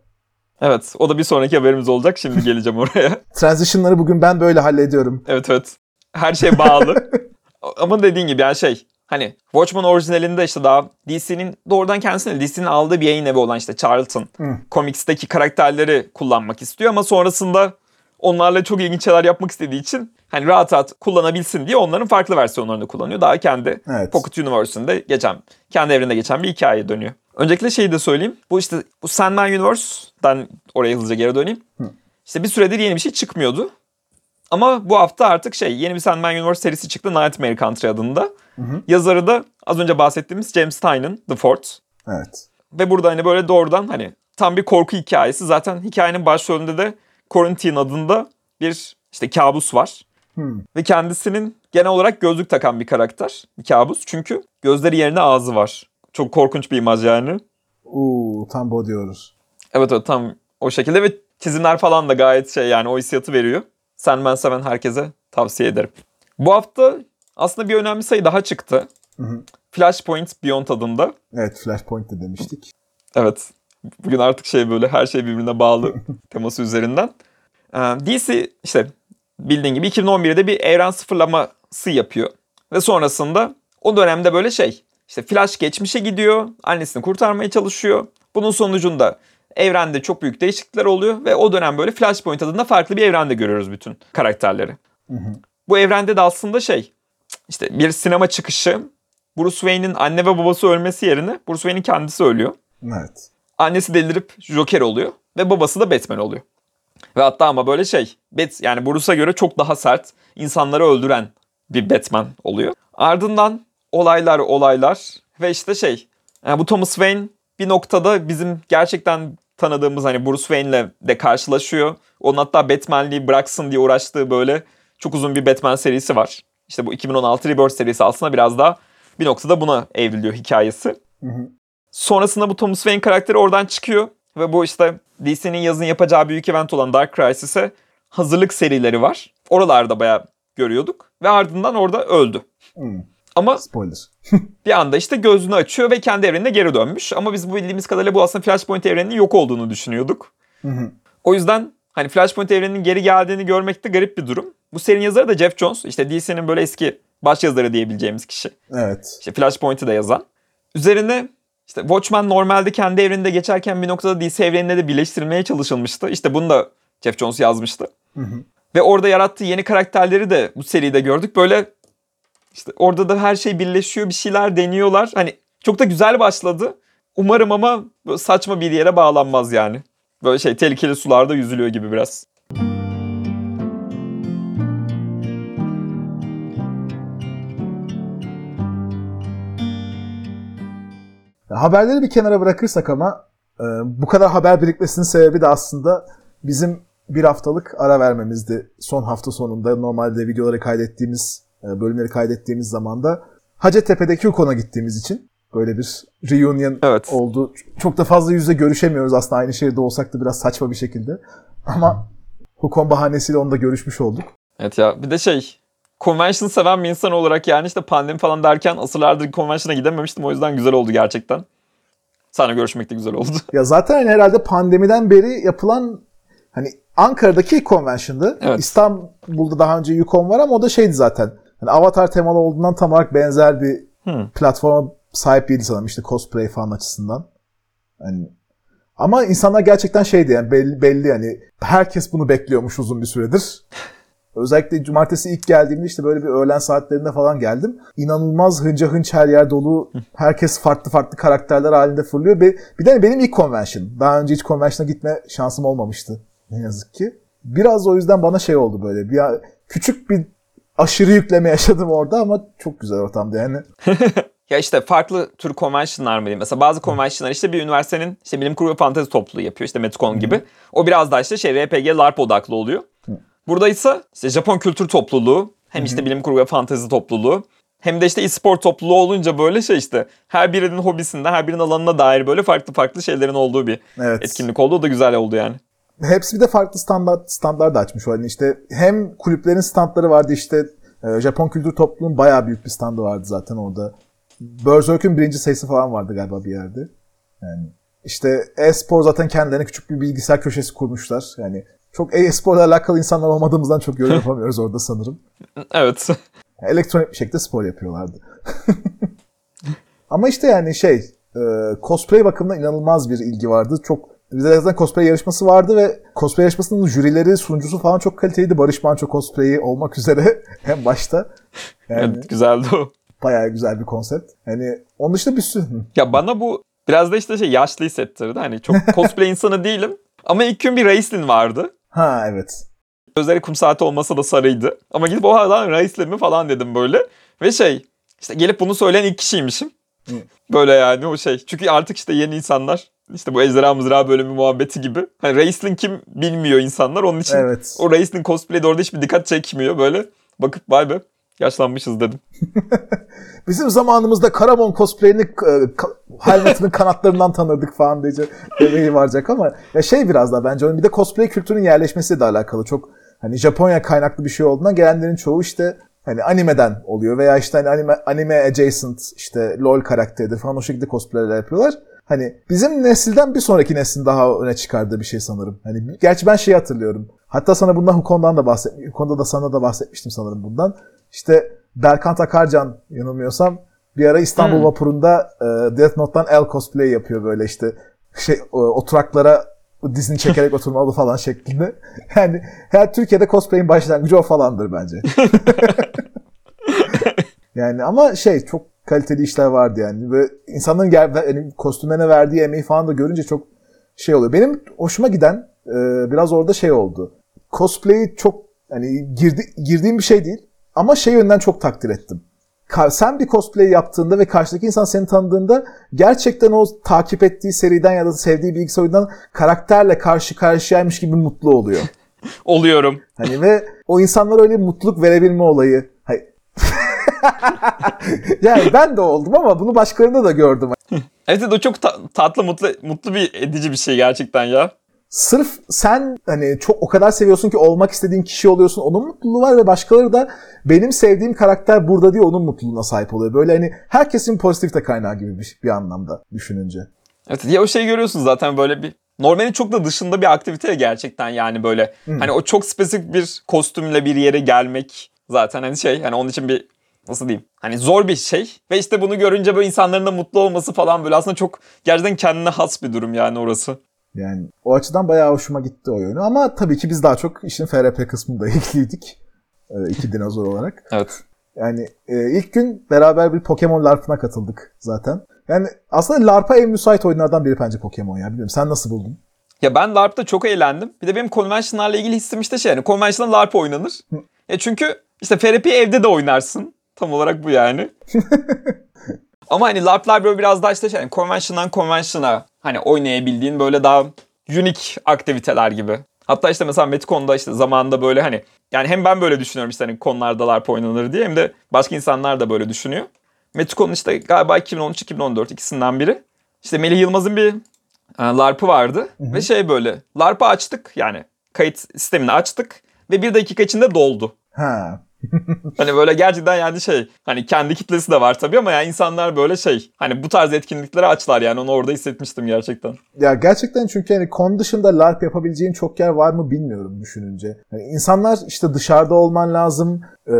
Evet o da bir sonraki haberimiz olacak. Şimdi geleceğim oraya. Transition'ları bugün ben böyle hallediyorum. Evet evet. Her şey bağlı. Ama dediğin gibi yani şey hani Watchmen orijinalinde işte daha DC'nin doğrudan kendisine DC'nin aldığı bir yayın evi olan işte Charlton Hı. Comics'teki karakterleri kullanmak istiyor ama sonrasında onlarla çok ilginç şeyler yapmak istediği için hani rahat rahat kullanabilsin diye onların farklı versiyonlarını kullanıyor. Daha kendi Evet. Pocket Universe'ünde geçen, kendi evrinde geçen bir hikaye dönüyor. Öncelikle şeyi de söyleyeyim. Bu işte bu Sandman Universe'dan oraya hızlıca geri döneyim. İşte bir süredir yeni bir şey çıkmıyordu. Ama bu hafta artık şey yeni bir Sandman Universe serisi çıktı Nightmare Country adında. Yazarı da az önce bahsettiğimiz James Tynion, The Fort. Evet. Ve burada hani böyle doğrudan hani tam bir korku hikayesi. Zaten hikayenin başrolünde de Quarantine adında bir işte kabus var. Hmm. Ve kendisinin genel olarak gözlük takan bir karakter. Bir kabus çünkü gözleri yerine ağzı var. Çok korkunç bir imaj yani. Uuu tam body horror. Evet evet tam o şekilde ve çizimler falan da gayet şey yani o hissiyatı veriyor. Sandman seven herkese tavsiye ederim. Bu hafta aslında bir önemli sayı daha çıktı. hı. Flashpoint Beyond adında. Evet Flashpoint de demiştik. Evet. Bugün artık şey böyle her şey birbirine bağlı teması üzerinden. Ee, DC işte bildiğin gibi 2011'de bir evren sıfırlaması yapıyor. Ve sonrasında o dönemde böyle şey işte Flash geçmişe gidiyor. Annesini kurtarmaya çalışıyor. Bunun sonucunda evrende çok büyük değişiklikler oluyor. Ve o dönem böyle Flashpoint adında farklı bir evrende görüyoruz bütün karakterleri. Bu evrende de aslında şey işte bir sinema çıkışı Bruce Wayne'in anne ve babası ölmesi yerine Bruce Wayne'in kendisi ölüyor. Evet. Annesi delirip Joker oluyor ve babası da Batman oluyor. Ve hatta ama böyle şey, Bat, yani Bruce'a göre çok daha sert, insanları öldüren bir Batman oluyor. Ardından olaylar olaylar ve işte şey, yani bu Thomas Wayne bir noktada bizim gerçekten tanıdığımız hani Bruce Wayne'le de karşılaşıyor. Onun hatta Batman'liği bıraksın diye uğraştığı böyle çok uzun bir Batman serisi var. İşte bu 2016 Rebirth serisi aslında biraz daha bir noktada buna evriliyor hikayesi. Sonrasında bu Thomas Wayne karakteri oradan çıkıyor ve bu işte DC'nin yazın yapacağı büyük event olan Dark Crisis'e hazırlık serileri var. Oralarda bayağı görüyorduk ve ardından orada öldü. Hmm. Ama Spoiler. bir anda işte gözünü açıyor ve kendi evrenine geri dönmüş. Ama biz bu bildiğimiz kadarıyla bu aslında Flashpoint evreninin yok olduğunu düşünüyorduk. O yüzden hani Flashpoint evreninin geri geldiğini görmek de garip bir durum. Bu serinin yazarı da Jeff Jones. İşte DC'nin böyle eski baş yazarı diyebileceğimiz kişi. Evet. İşte Flashpoint'i de yazan. Üzerine işte Watchmen normalde kendi evreninde geçerken bir noktada DC evreninde de birleştirilmeye çalışılmıştı. İşte bunu da Jeff Jones yazmıştı. Ve orada yarattığı yeni karakterleri de bu seride gördük. Böyle işte orada da her şey birleşiyor, bir şeyler deniyorlar. Hani çok da güzel başladı. Umarım ama saçma bir yere bağlanmaz yani. Böyle şey tehlikeli sularda yüzülüyor gibi biraz. Haberleri bir kenara bırakırsak ama Ee, bu kadar haber birikmesinin sebebi de aslında bizim bir haftalık ara vermemizdi. Son hafta sonunda normalde videoları kaydettiğimiz, e, bölümleri kaydettiğimiz zamanda Hacettepe'deki Ukon'a gittiğimiz için böyle bir reunion Evet. oldu. Çok da fazla yüzde görüşemiyoruz aslında aynı şehirde olsak da biraz saçma bir şekilde. Ama Hukon bahanesiyle onunla görüşmüş olduk. Evet ya bir de şey convention seven bir insan olarak yani işte pandemi falan derken asırlardır convention'a gidememiştim. O yüzden güzel oldu gerçekten. Sana görüşmek de güzel oldu. Ya zaten hani herhalde pandemiden beri yapılan hani Ankara'daki convention'dı. Evet. İstanbul'da daha önce Yukon var ama o da şeydi zaten. Hani Avatar temalı olduğundan tam olarak benzer bir Hmm. platforma sahip değildi sanırım işte cosplay falan açısından. Hani ama insanlar gerçekten şeydi yani belli, belli yani herkes bunu bekliyormuş uzun bir süredir. Özellikle cumartesi ilk geldiğimde işte böyle bir öğlen saatlerinde falan geldim. İnanılmaz hınca hınç her yer dolu. Herkes farklı farklı karakterler halinde fırlıyor. Bir, bir de hani benim ilk convention. Daha önce hiç convention'a gitme şansım olmamıştı. Ne yazık ki. Biraz o yüzden bana şey oldu böyle. Bir küçük bir aşırı yükleme yaşadım orada ama çok güzel ortamda yani. Ya işte farklı tür convention'lar mı diyeyim? Mesela bazı convention'lar işte bir üniversitenin işte bilim kurgu fantezi topluluğu yapıyor. işte Metcon gibi. O biraz daha işte şey RPG, LARP odaklı oluyor. Burada ise işte Japon kültür topluluğu, hem işte bilim kurgu ve fantezi topluluğu, hem de işte e-spor topluluğu olunca böyle şey işte her birinin hobisinden, her birinin alanına dair böyle farklı farklı şeylerin olduğu bir Evet. etkinlik oldu. O da güzel oldu yani. Hepsi bir de farklı standart standlar da açmış. Yani işte hem kulüplerin standları vardı işte e, Japon kültür topluluğunun bayağı büyük bir standı vardı zaten orada. Berserk'ün birinci sayısı falan vardı galiba bir yerde. Yani işte e-spor zaten kendilerine küçük bir bilgisayar köşesi kurmuşlar. Yani çok e-sporla alakalı insanlar olmadığımızdan çok yorum yapamıyoruz orada sanırım. Evet. Elektronik bir şekilde spor yapıyorlardı. Ama işte yani şey e, cosplay bakımından inanılmaz bir ilgi vardı. Çok bizde zaten cosplay yarışması vardı ve cosplay yarışmasının jürileri, sunucusu falan çok kaliteliydi. Barış Manço cosplay'i olmak üzere en başta. Yani evet güzeldi o. bayağı güzel bir konsept. Yani onun dışında bir sürü... Ya bana bu biraz da işte şey yaşlı hissettirdi. Hani çok cosplay insanı değilim. Ama ilk gün bir Raislin vardı. Ha evet. Gözleri kum saati olmasa da sarıydı. Ama gidip o lan Raislin mi falan dedim böyle. Ve şey işte gelip bunu söyleyen ilk kişiymişim. Hı. Böyle yani o şey. Çünkü artık işte yeni insanlar işte bu Ejderha Mızrağı bölümü muhabbeti gibi. Hani Raislin kim bilmiyor insanlar. Onun için Evet. o Raislin cosplay'de orada hiçbir dikkat çekmiyor. Böyle bakıp vay be yaşlanmışız dedim. Bizim zamanımızda Karamon cosplay'ini e, helmetinin kanatlarından tanırdık falan diyece bebeği varacak ama ya şey biraz da bence onun bir de cosplay kültürünün yerleşmesiyle de alakalı. Çok hani Japonya kaynaklı bir şey olduğundan gelenlerin çoğu işte hani animeden oluyor veya işte hani anime, anime adjacent işte LoL karakteridir falan o şekilde cosplayler yapıyorlar. Hani bizim nesilden bir sonraki neslin daha öne çıkardığı bir şey sanırım. Hani gerçi ben şeyi hatırlıyorum. Hatta sana bundan Hukon'dan da bahset, Hukon'da da sana da bahsetmiştim sanırım bundan. İşte Berkant Akarcan yanılmıyorsam bir ara İstanbul Hmm. vapurunda e, Death Note'dan El cosplay yapıyor böyle işte şey e, oturaklara dizini çekerek oturmalı falan şeklinde. Yani her Türkiye'de cosplay'in başlangıcı o falandır bence. yani ama şey çok kaliteli işler vardı yani. Ve insanların ger- yani kostümlerine verdiği emeği falan da görünce çok şey oluyor. Benim hoşuma giden e, biraz orada şey oldu. Cosplay çok hani girdi, girdiğim bir şey değil ama şey yönden çok takdir ettim. Sen bir cosplay yaptığında ve karşıdaki insan seni tanıdığında gerçekten o takip ettiği seriden ya da sevdiği bilgisayar oyundan karakterle karşı karşıyaymış gibi mutlu oluyor. Oluyorum. Hani ve o insanlara öyle mutluluk verebilme olayı. Hayır. yani ben de oldum ama bunu başkalarında da gördüm. Evet evet, o çok ta- tatlı mutlu mutlu bir edici bir şey gerçekten ya. Sırf sen hani çok o kadar seviyorsun ki olmak istediğin kişi oluyorsun. Onun mutluluğu var ve başkaları da benim sevdiğim karakter burada diye onun mutluluğuna sahip oluyor. Böyle hani herkesin pozitif de kaynağı gibi bir, bir anlamda düşününce. Evet ya o şeyi görüyorsun zaten böyle bir normalin çok da dışında bir aktivite gerçekten yani böyle hani o çok spesifik bir kostümle bir yere gelmek zaten hani şey hani onun için bir nasıl diyeyim hani zor bir şey ve işte bunu görünce böyle insanların da mutlu olması falan böyle aslında çok gerçekten kendine has bir durum yani orası. Yani o açıdan bayağı hoşuma gitti o yönü. Ama tabii ki biz daha çok işin FRP kısmında ilgiliydik. Ee, iki dinozor olarak. Evet. Yani e, ilk gün beraber bir Pokemon LARP'ına katıldık zaten. Yani aslında LARP'a en müsait oyunlardan biri bence Pokemon ya. Bilmiyorum sen nasıl buldun? Ya ben LARP'ta çok eğlendim. Bir de benim convention'larla ilgili hissim işte şey yani convention'da LARP oynanır. Ya çünkü işte FRP evde de oynarsın. Tam olarak bu yani. Ama hani LARP'lar böyle biraz daha işte şey yani convention'dan convention'a hani oynayabildiğin böyle daha unique aktiviteler gibi. Hatta işte mesela Metcon'da işte zamanında böyle hani yani hem ben böyle düşünüyorum işte hani konularda LARP oynanır diye hem de başka insanlar da böyle düşünüyor. Metcon'un işte galiba 2013-2014 ikisinden biri. İşte Melih Yılmaz'ın bir e, LARP'ı vardı ve şey böyle LARP'ı açtık yani kayıt sistemini açtık ve bir dakika içinde doldu. Ha. Hani böyle gerçekten yani şey hani kendi kitlesi de var tabii ama yani insanlar böyle şey hani bu tarz etkinlikleri açlar yani onu orada hissetmiştim gerçekten. Ya gerçekten çünkü hani kon dışında LARP yapabileceğin çok yer var mı bilmiyorum düşününce. Yani insanlar işte dışarıda olman lazım. Ee,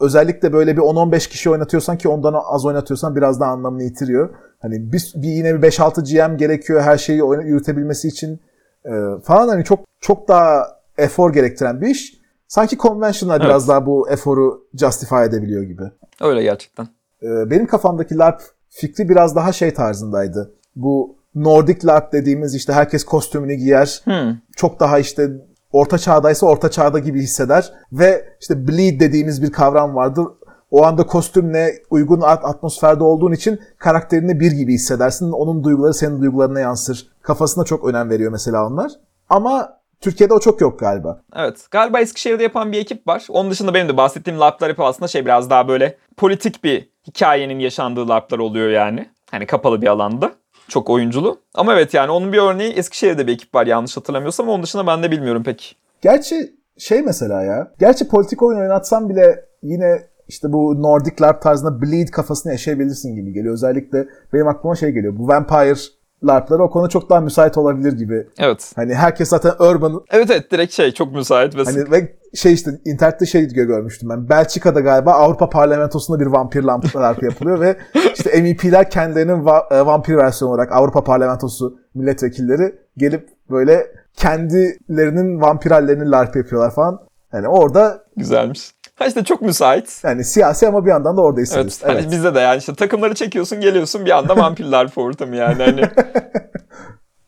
özellikle böyle bir 10-15 kişi oynatıyorsan ki ondan az oynatıyorsan biraz daha anlamını yitiriyor. Hani bir, bir yine bir 5-6 GM gerekiyor her şeyi yürütebilmesi için Ee, falan hani çok çok daha efor gerektiren bir iş. Sanki convention'lar Evet. biraz daha bu eforu justify edebiliyor gibi. Öyle gerçekten. Ee, benim kafamdaki LARP fikri biraz daha şey tarzındaydı. Bu Nordic LARP dediğimiz işte herkes kostümünü giyer. Hmm. Çok daha işte orta çağdaysa orta çağda gibi hisseder. Ve işte bleed dediğimiz bir kavram vardır. O anda kostümle uygun at- atmosferde olduğun için karakterini bir gibi hissedersin. Onun duyguları senin duygularına yansır. Kafasına çok önem veriyor mesela onlar. Ama Türkiye'de o çok yok galiba. Evet. Galiba Eskişehir'de yapan bir ekip var. Onun dışında benim de bahsettiğim LARP'lar hep aslında şey biraz daha böyle politik bir hikayenin yaşandığı LARP'lar oluyor yani. Hani kapalı bir alanda. Çok oyunculu. Ama evet yani onun bir örneği Eskişehir'de bir ekip var yanlış hatırlamıyorsam. Onun dışında ben de bilmiyorum pek. Gerçi şey mesela ya. Gerçi politik oyun oynatsam bile yine işte bu Nordic LARP tarzında bleed kafasını yaşayabilirsin gibi geliyor. Özellikle benim aklıma şey geliyor. Bu Vampire LARP'ları o konuda çok daha müsait olabilir gibi. Evet. Hani herkes zaten urban Evet evet direkt şey çok müsait ve hani ve şey işte internette şey diyor görmüştüm ben. Belçika'da galiba Avrupa Parlamentosu'nda bir vampir LARP yapılıyor ve işte MEP'ler kendilerinin va- e, vampir versiyonu olarak Avrupa Parlamentosu milletvekilleri gelip böyle kendilerinin vampir hallerini LARP yapıyorlar falan. Yani orada güzelmiş. Ha işte çok müsait. yani siyasi ama bir yandan da orada Evet, hani Evet. bizde de yani işte takımları çekiyorsun geliyorsun bir anda vampirler ortamı yani hani.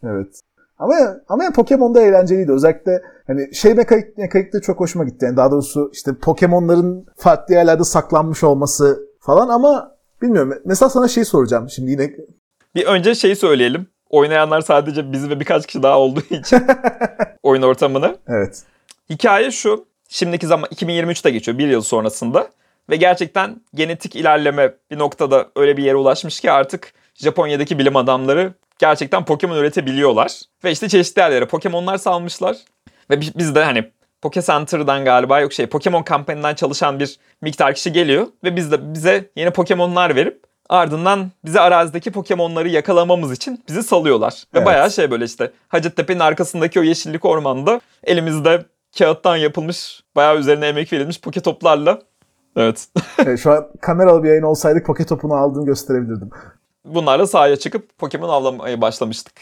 Evet. Ama ama yani Pokemon'da eğlenceliydi. Özellikle hani şey mekanik, mekanikleri çok hoşuma gitti. Yani daha doğrusu işte Pokemon'ların farklı yerlerde saklanmış olması falan ama bilmiyorum. Mesela sana şey soracağım. Şimdi yine Bir önce şeyi söyleyelim. Oynayanlar sadece biz ve birkaç kişi daha olduğu için oyun ortamını. evet. Hikaye şu. Şimdiki zaman 2023'te geçiyor bir yıl sonrasında. Ve gerçekten genetik ilerleme bir noktada öyle bir yere ulaşmış ki artık Japonya'daki bilim adamları gerçekten Pokemon üretebiliyorlar. Ve işte çeşitli yerlere Pokemon'lar salmışlar. Ve bi- biz de hani Poke Center'dan galiba yok şey Pokemon kampanyasından çalışan bir miktar kişi geliyor. Ve biz de bize yeni Pokemon'lar verip ardından bize arazideki Pokemon'ları yakalamamız için bizi salıyorlar. Ve Evet. bayağı şey böyle işte Hacettepe'nin arkasındaki o yeşillik ormanda elimizde kağıttan yapılmış bayağı üzerine emek verilmiş poke toplarla evet Evet, Şu an kameralı bir yayın olsaydık Poke topunu aldığını gösterebilirdim. bunlarla sahaya çıkıp Pokemon avlamaya başlamıştık.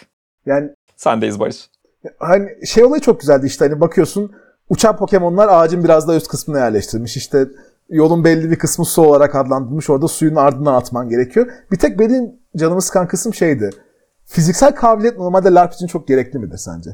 Yani Sendeyiz Barış. hani şey olayı çok güzeldi işte hani bakıyorsun uçan Pokemon'lar ağacın biraz daha üst kısmına yerleştirmiş. İşte yolun belli bir kısmı su olarak adlandırılmış. Orada suyun ardına atman gerekiyor. Bir tek benim canımı sıkan kısım şeydi. Fiziksel kabiliyet normalde LARP için çok gerekli midir sence?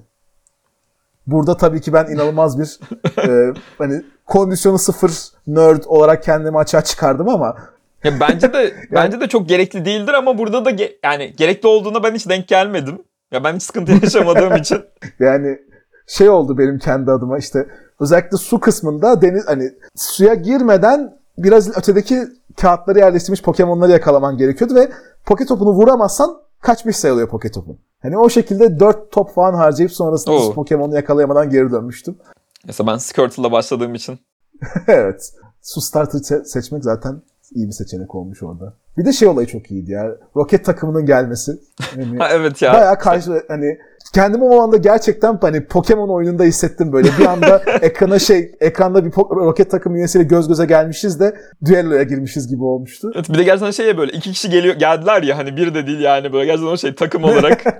Burada tabii ki ben inanılmaz bir e, hani kondisyonu sıfır nerd olarak kendimi açığa çıkardım ama Ya bence de bence de çok gerekli değildir ama burada da ge- yani gerekli olduğuna ben hiç denk gelmedim. Ya ben hiç sıkıntı yaşamadığım için. Yani şey oldu benim kendi adıma işte özellikle su kısmında deniz hani suya girmeden biraz ötedeki kağıtları yerleştirmiş Pokemon'ları yakalaman gerekiyordu ve Poke topunu vuramazsan kaçmış sayılıyor Poke topun. Hani o şekilde 4 top falan harcayıp sonrasında Oo. Pokemon'u yakalayamadan geri dönmüştüm. Mesela ben Squirtle'la başladığım için. evet. Su starter se- seçmek zaten iyi bir seçenek olmuş orada. Bir de şey olayı çok iyiydi ya. Roket takımının gelmesi. Yani Ha evet ya. Bayağı karşı hani kendimi o anda gerçekten hani Pokemon oyununda hissettim böyle. Bir anda ekrana şey ekranda bir roket takım üyesiyle göz göze gelmişiz de düelloya girmişiz gibi olmuştu. Evet, bir de gerçekten şey ya böyle iki kişi geliyor geldiler ya hani bir de değil yani böyle gerçekten o şey takım olarak.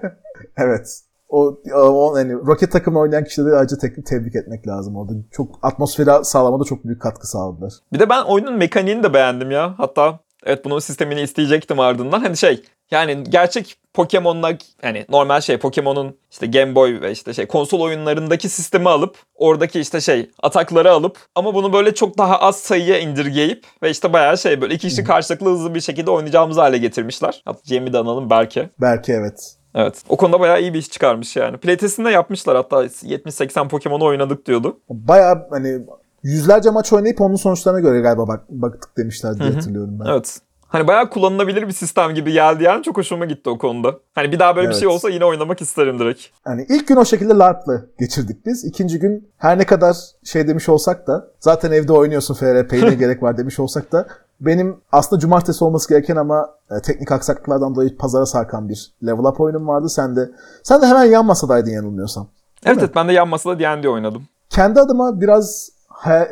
Evet. O, o hani roket takımı oynayan kişileri ayrıca tek, tebrik etmek lazım orada. Çok atmosferi sağlamada çok büyük katkı sağladılar. Bir de ben oyunun mekaniğini de beğendim ya. Hatta evet bunun sistemini isteyecektim ardından. Hani şey yani gerçek Pokemon'la yani normal şey Pokemon'un işte Game Boy ve işte şey konsol oyunlarındaki sistemi alıp oradaki işte şey atakları alıp ama bunu böyle çok daha az sayıya indirgeyip ve işte bayağı şey böyle iki kişi karşılıklı hızlı bir şekilde oynayacağımız hale getirmişler. Hatta Jamie de analım Berke. Belki evet. Evet. O konuda bayağı iyi bir iş çıkarmış yani. Playtest'inde yapmışlar hatta 70-80 Pokemon'u oynadık diyordu. Baya hani yüzlerce maç oynayıp onun sonuçlarına göre galiba bak, baktık demişler diye hatırlıyorum ben. Evet. Hani bayağı kullanılabilir bir sistem gibi geldi yani çok hoşuma gitti o konuda. Hani bir daha böyle bir Evet. şey olsa yine oynamak isterim direkt. Hani ilk gün o şekilde LARP'la geçirdik biz. İkinci gün her ne kadar şey demiş olsak da zaten evde oynuyorsun FRP'ye ne gerek var demiş olsak da benim aslında cumartesi olması gereken ama e, teknik aksaklıklardan dolayı pazara sarkan bir level up oyunum vardı. Sen de sen de hemen yan masadaydın yanılmıyorsam. Evet mi? evet ben de yan masada D&D oynadım. Kendi adıma biraz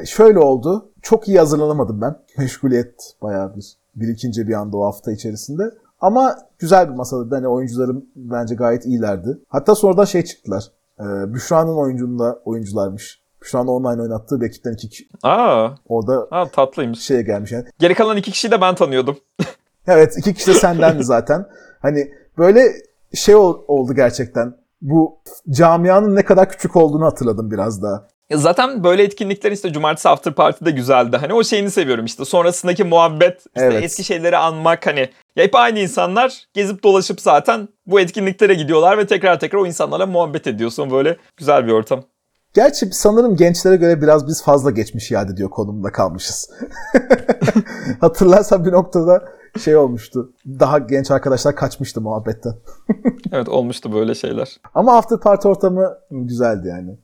şöyle oldu. Çok iyi hazırlanamadım ben. Meşguliyet bayağı bir birikince bir anda o hafta içerisinde. Ama güzel bir masada. Hani oyuncularım bence gayet iyilerdi. Hatta sonradan şey çıktılar. Ee, Büşra'nın oyuncunda oyuncularmış. Büşra'nın online oynattığı bir ekipten iki kişi Aa, orada aa tatlıymış. şeye gelmiş. Yani. Geri kalan iki kişiyi de ben tanıyordum. Evet iki kişi de sendendi zaten. Hani böyle şey ol- oldu gerçekten. Bu camianın ne kadar küçük olduğunu hatırladım biraz daha. Zaten böyle etkinlikler işte cumartesi after party de güzeldi. Hani o şeyini seviyorum işte. Sonrasındaki muhabbet, işte Evet. eski şeyleri anmak hani. Ya hep aynı insanlar gezip dolaşıp zaten bu etkinliklere gidiyorlar ve tekrar tekrar o insanlarla muhabbet ediyorsun. Böyle güzel bir ortam. Gerçi sanırım gençlere göre biraz biz fazla geçmiş iade ediyor konumunda kalmışız. Hatırlarsan bir noktada şey olmuştu. Daha genç arkadaşlar kaçmıştı muhabbetten. Evet olmuştu böyle şeyler. Ama after party ortamı güzeldi yani.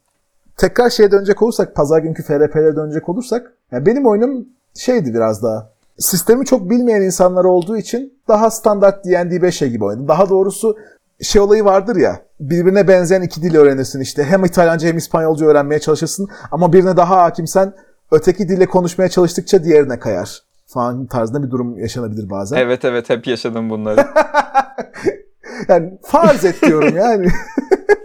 Tekrar şeye dönecek olursak, pazar günkü FRP'lere dönecek olursak, yani benim oyunum şeydi biraz daha. Sistemi çok bilmeyen insanlar olduğu için daha standart D&D 5'e gibi oynadım. Daha doğrusu şey olayı vardır ya, birbirine benzeyen iki dil öğrenirsin işte. Hem İtalyanca hem İspanyolca öğrenmeye çalışırsın ama birine daha hakimsen öteki dille konuşmaya çalıştıkça diğerine kayar falan tarzında bir durum yaşanabilir bazen. Evet evet hep yaşadım bunları. Yani farz et diyorum yani.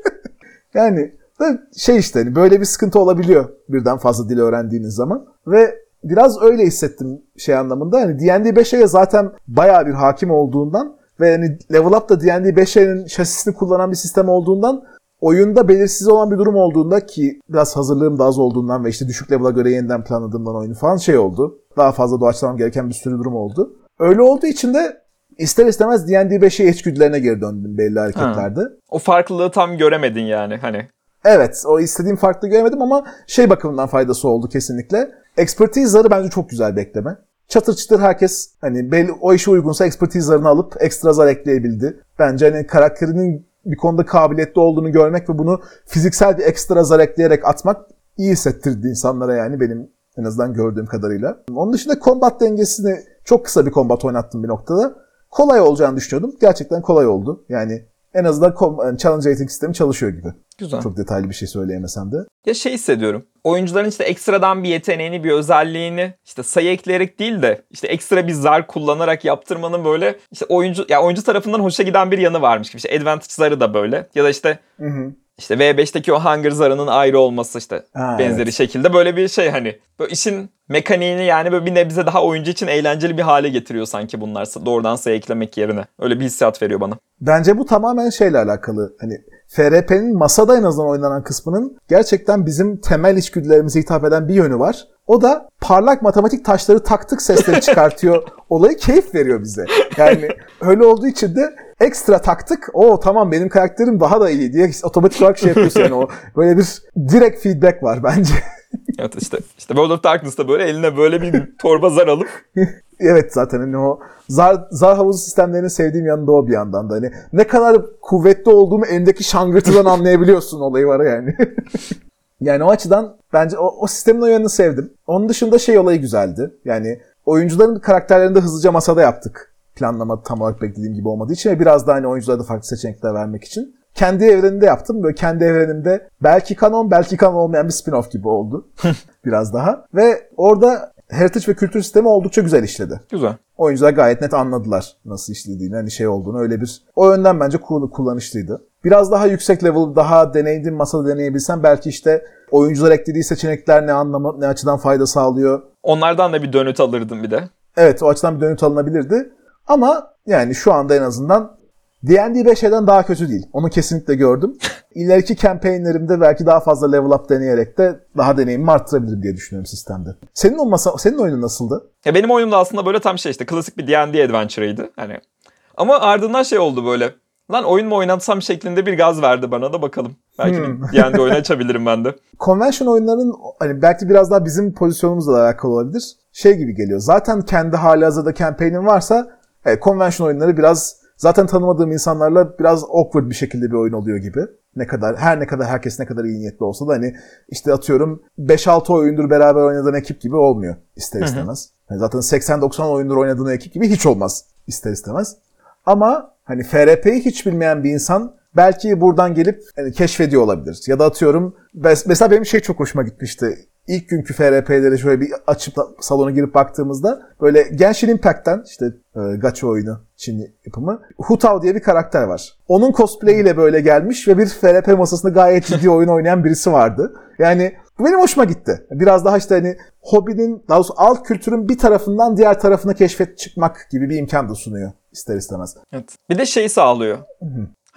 yani da şey işte hani böyle bir sıkıntı olabiliyor birden fazla dil öğrendiğiniz zaman. Ve biraz öyle hissettim şey anlamında. Hani D&D 5'e zaten bayağı bir hakim olduğundan ve hani Level Up da D&D 5'in şasisini kullanan bir sistem olduğundan oyunda belirsiz olan bir durum olduğunda ki biraz hazırlığım da az olduğundan ve işte düşük level'a göre yeniden planladığımdan oyunu falan şey oldu. Daha fazla doğaçlamam gereken bir sürü durum oldu. Öyle olduğu için de ister istemez D&D 5'e içgüdülerine geri döndüm belli hareketlerde. o farklılığı tam göremedin yani hani. Evet, o istediğim farklı göremedim ama şey bakımından faydası oldu kesinlikle. Expertise zarı bence çok güzel bir ekleme. Çatır çıtır herkes hani belli, o işe uygunsa expertise zarını alıp ekstra zar ekleyebildi. Bence hani karakterinin bir konuda kabiliyetli olduğunu görmek ve bunu fiziksel bir ekstra zar ekleyerek atmak iyi hissettirdi insanlara yani benim en azından gördüğüm kadarıyla. Onun dışında combat dengesini çok kısa bir combat oynattım bir noktada. Kolay olacağını düşünüyordum. Gerçekten kolay oldu. Yani en azından yani challenge rating sistemi çalışıyor gibi. Güzel. Çok detaylı bir şey söyleyemesem de. Ya şey hissediyorum. Oyuncuların işte ekstradan bir yeteneğini, bir özelliğini işte sayı ekleyerek değil de işte ekstra bir zar kullanarak yaptırmanın böyle işte oyuncu ya oyuncu tarafından hoşa giden bir yanı varmış gibi. İşte advantage zarı da böyle. Ya da işte Hı hı. İşte V5'teki o hunger zarının ayrı olması işte Ha, benzeri evet. şekilde böyle bir şey hani böyle işin mekaniğini yani böyle bir nebze daha oyuncu için eğlenceli bir hale getiriyor sanki bunlar doğrudan sayı eklemek yerine. Öyle bir hissiyat veriyor bana. Bence bu tamamen şeyle alakalı. Hani FRP'nin masada en azından oynanan kısmının gerçekten bizim temel içgüdülerimize hitap eden bir yönü var. O da parlak matematik taşları taktık sesleri çıkartıyor. Olayı keyif veriyor bize. Yani öyle olduğu için de ekstra taktık. O tamam benim karakterim daha da iyi diye otomatik olarak şey yapıyorsun yani o böyle bir direkt feedback var bence. Evet işte işte World of Darkness'ta böyle eline böyle bir torba zar alıp Evet zaten hani o zar, zar havuzu sistemlerinin sevdiğim yanında o bir yandan da. Hani ne kadar kuvvetli olduğumu elimdeki şangırtıdan anlayabiliyorsun olayı var yani. yani o açıdan bence o, o sistemin o yanını sevdim. Onun dışında şey olayı güzeldi. Yani oyuncuların karakterlerini de hızlıca masada yaptık. Planlama tam olarak beklediğim gibi olmadığı için ve biraz daha hani oyunculara da farklı seçenekler vermek için. Kendi evreninde yaptım. Böyle kendi evrenimde belki kanon belki kanon olmayan bir spin-off gibi oldu. biraz daha. Ve orada heritage ve kültür sistemi oldukça güzel işledi güzel. oyuncular gayet net anladılar nasıl işlediğini, hani şey olduğunu. Öyle bir o yönden bence cool- kullanışlıydı. Biraz daha yüksek level, daha deneyimli masada deneyebilsen belki işte oyuncular eklediği seçenekler ne anlama, ne açıdan fayda sağlıyor. Onlardan da bir dönüt alırdım bir de. Evet o açıdan bir dönüt alınabilirdi. Ama yani şu anda en azından D&D 5'den daha kötü değil. Onu kesinlikle gördüm. İleriki campaignlerimde belki daha fazla level up deneyerek de daha deneyimimi arttırabilirim diye düşünüyorum sistemde. Senin olmasa senin oyunun nasıldı? Ya benim oyunum da aslında böyle tam şey işte klasik bir D&D adventure'ıydı. Hani ama ardından şey oldu böyle. lan oyun mu oynatsam şeklinde bir gaz verdi bana da bakalım. Belki Hmm. bir D&D oyunu açabilirim ben de. Convention oyunlarının hani belki biraz daha bizim pozisyonumuzla alakalı olabilir. Şey gibi geliyor. Zaten kendi hali hazırda campaign'in varsa evet, convention oyunları biraz zaten tanımadığım insanlarla biraz awkward bir şekilde bir oyun oluyor gibi. Ne kadar her ne kadar herkes ne kadar iyi niyetli olsa da hani işte atıyorum 5-6 oyundur beraber oynadığın ekip gibi olmuyor ister istemez. Yani zaten 80-90 oyundur oynadığın ekip gibi hiç olmaz ister istemez. Ama hani FRP'yi hiç bilmeyen bir insan belki buradan gelip hani keşfediyor olabilir. Ya da atıyorum mes- mesela benim şey çok hoşuma gitmişti. İlk günkü FRP'leri şöyle bir açıp salona girip baktığımızda böyle Genshin Impact'ten işte e, gacha oyunu Çin yapımı Hu Tao diye bir karakter var. Onun cosplayiyle böyle gelmiş ve bir FRP masasında gayet ciddi oyun oynayan birisi vardı. Yani bu benim hoşuma gitti. Biraz daha işte hani hobinin, daha doğrusu alt kültürün bir tarafından diğer tarafına keşfet çıkmak gibi bir imkan da sunuyor ister istemez. Evet. Bir de şeyi sağlıyor.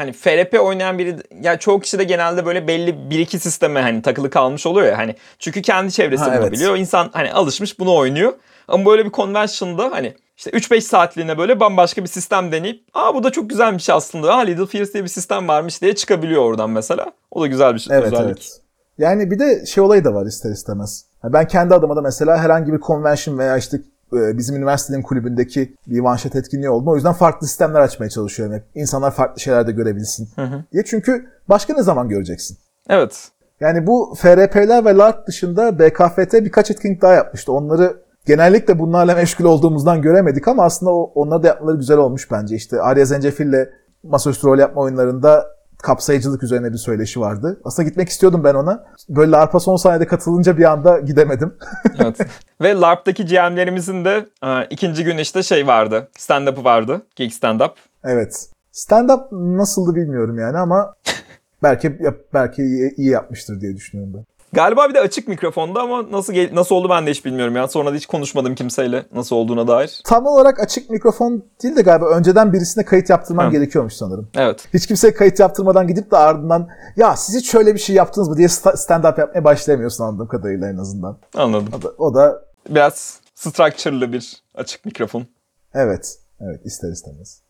Hani FRP oynayan biri ya çoğu kişi de genelde böyle belli bir iki sisteme hani takılı kalmış oluyor ya hani çünkü kendi çevresi Ha, bunu evet. biliyor. İnsan hani alışmış bunu oynuyor. Ama böyle bir convention'da hani işte 3-5 saatliğine böyle bambaşka bir sistem deneyip aa bu da çok güzelmiş aslında. Aa Little Fears diye bir sistem varmış diye çıkabiliyor oradan mesela. O da güzel bir şey. Evet özellik. evet. Yani bir de şey olayı da var ister istemez. Ben kendi adıma da mesela herhangi bir convention veya işte bizim üniversitenin kulübündeki bir shot etkinliği oldu. O yüzden farklı sistemler açmaya çalışıyorum hep. İnsanlar farklı şeyler de görebilsin hı. diye. Çünkü başka ne zaman göreceksin? Evet. Yani bu FRP'ler ve LARP dışında BKFT birkaç etkinlik daha yapmıştı. Onları genellikle bunlarla meşgul olduğumuzdan göremedik ama aslında onları da yapmaları güzel olmuş bence. İşte Arya Zencefil'le masaüstü rol yapma oyunlarında kapsayıcılık üzerine bir söyleşi vardı. Aslında gitmek istiyordum ben ona. Böyle LARP'a son saniyede katılınca bir anda gidemedim. evet. Ve LARP'taki GM'lerimizin de e, ikinci gün işte şey vardı. Stand-up'ı vardı. Geek stand-up. evet. Stand-up nasıldı bilmiyorum yani ama belki belki iyi, iyi yapmıştır diye düşünüyorum ben. Galiba bir de açık mikrofonda ama nasıl nasıl oldu ben de hiç bilmiyorum ya. Sonra da hiç konuşmadım kimseyle nasıl olduğuna dair. Tam olarak açık mikrofon değil de galiba önceden birisine kayıt yaptırman Ha. gerekiyormuş sanırım. Evet. Hiç kimseye kayıt yaptırmadan gidip de ardından ya siz hiç şöyle bir şey yaptınız mı diye sta- stand-up yapmaya başlayamıyorsun anladığım kadarıyla en azından. Anladım. O da, o da Biraz structure'lı bir açık mikrofon. evet, evet ister istemez.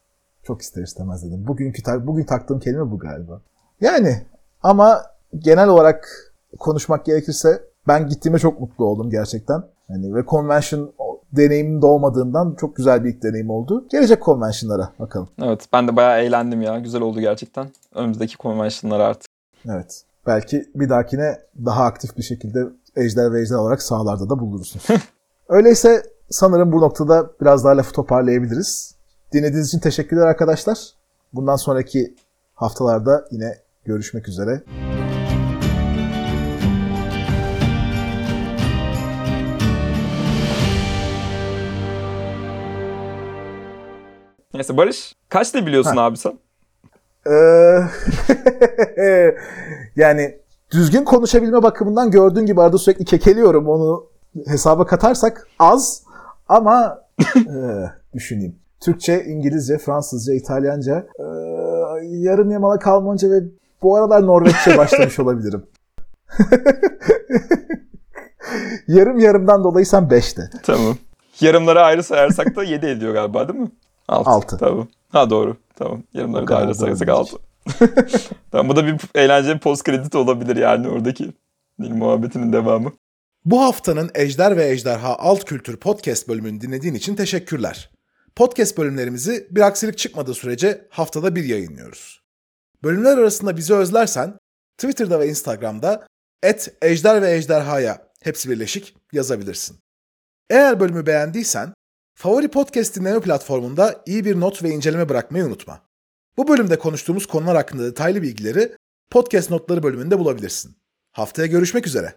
Çok ister istemez dedim. Bugünkü bugün taktığım kelime bu galiba. Yani ama genel olarak konuşmak gerekirse ben gittiğime çok mutlu oldum gerçekten. Hani ve convention deneyimim de olmadığından çok güzel bir ilk deneyim oldu. Gelecek convention'lara bakalım. Evet ben de bayağı eğlendim ya. Güzel oldu gerçekten. Önümüzdeki convention'lar artık. Evet. Belki bir dahakine daha aktif bir şekilde ejder ve ejder olarak sahalarda da bulursunuz. Öyleyse sanırım bu noktada biraz daha lafı toparlayabiliriz. Dinlediğiniz için teşekkürler arkadaşlar. Bundan sonraki haftalarda yine görüşmek üzere. Neyse Barış kaç da biliyorsun Ha. abi sen? Ee, yani düzgün konuşabilme bakımından gördüğün gibi arada sürekli kekeliyorum. Onu hesaba katarsak az ama e, düşüneyim. Türkçe, İngilizce, Fransızca, İtalyanca, e, yarım yamalak Almanca ve bu aralar Norveççe başlamış olabilirim. yarım yarımdan dolayı sen 5'te. Tamam. Yarımları ayrı sayarsak da 7 ediyor galiba değil mi? 6. Altı. Tamam. Ha doğru. Tamam. Yarımları O da kadar ayrı sayarsak doğru 6. tamam bu da bir eğlenceli post kredi olabilir yani oradaki Dil muhabbetinin devamı. Bu haftanın Ejder ve Ejderha Alt Kültür Podcast bölümünü dinlediğin için teşekkürler. Podcast bölümlerimizi bir aksilik çıkmadığı sürece haftada bir yayınlıyoruz. Bölümler arasında bizi özlersen Twitter'da ve Instagram'da et Ejder ve Ejderha'ya hepsi birleşik yazabilirsin. Eğer bölümü beğendiysen favori podcast dinleme platformunda iyi bir not ve inceleme bırakmayı unutma. Bu bölümde konuştuğumuz konular hakkında detaylı bilgileri podcast notları bölümünde bulabilirsin. Haftaya görüşmek üzere.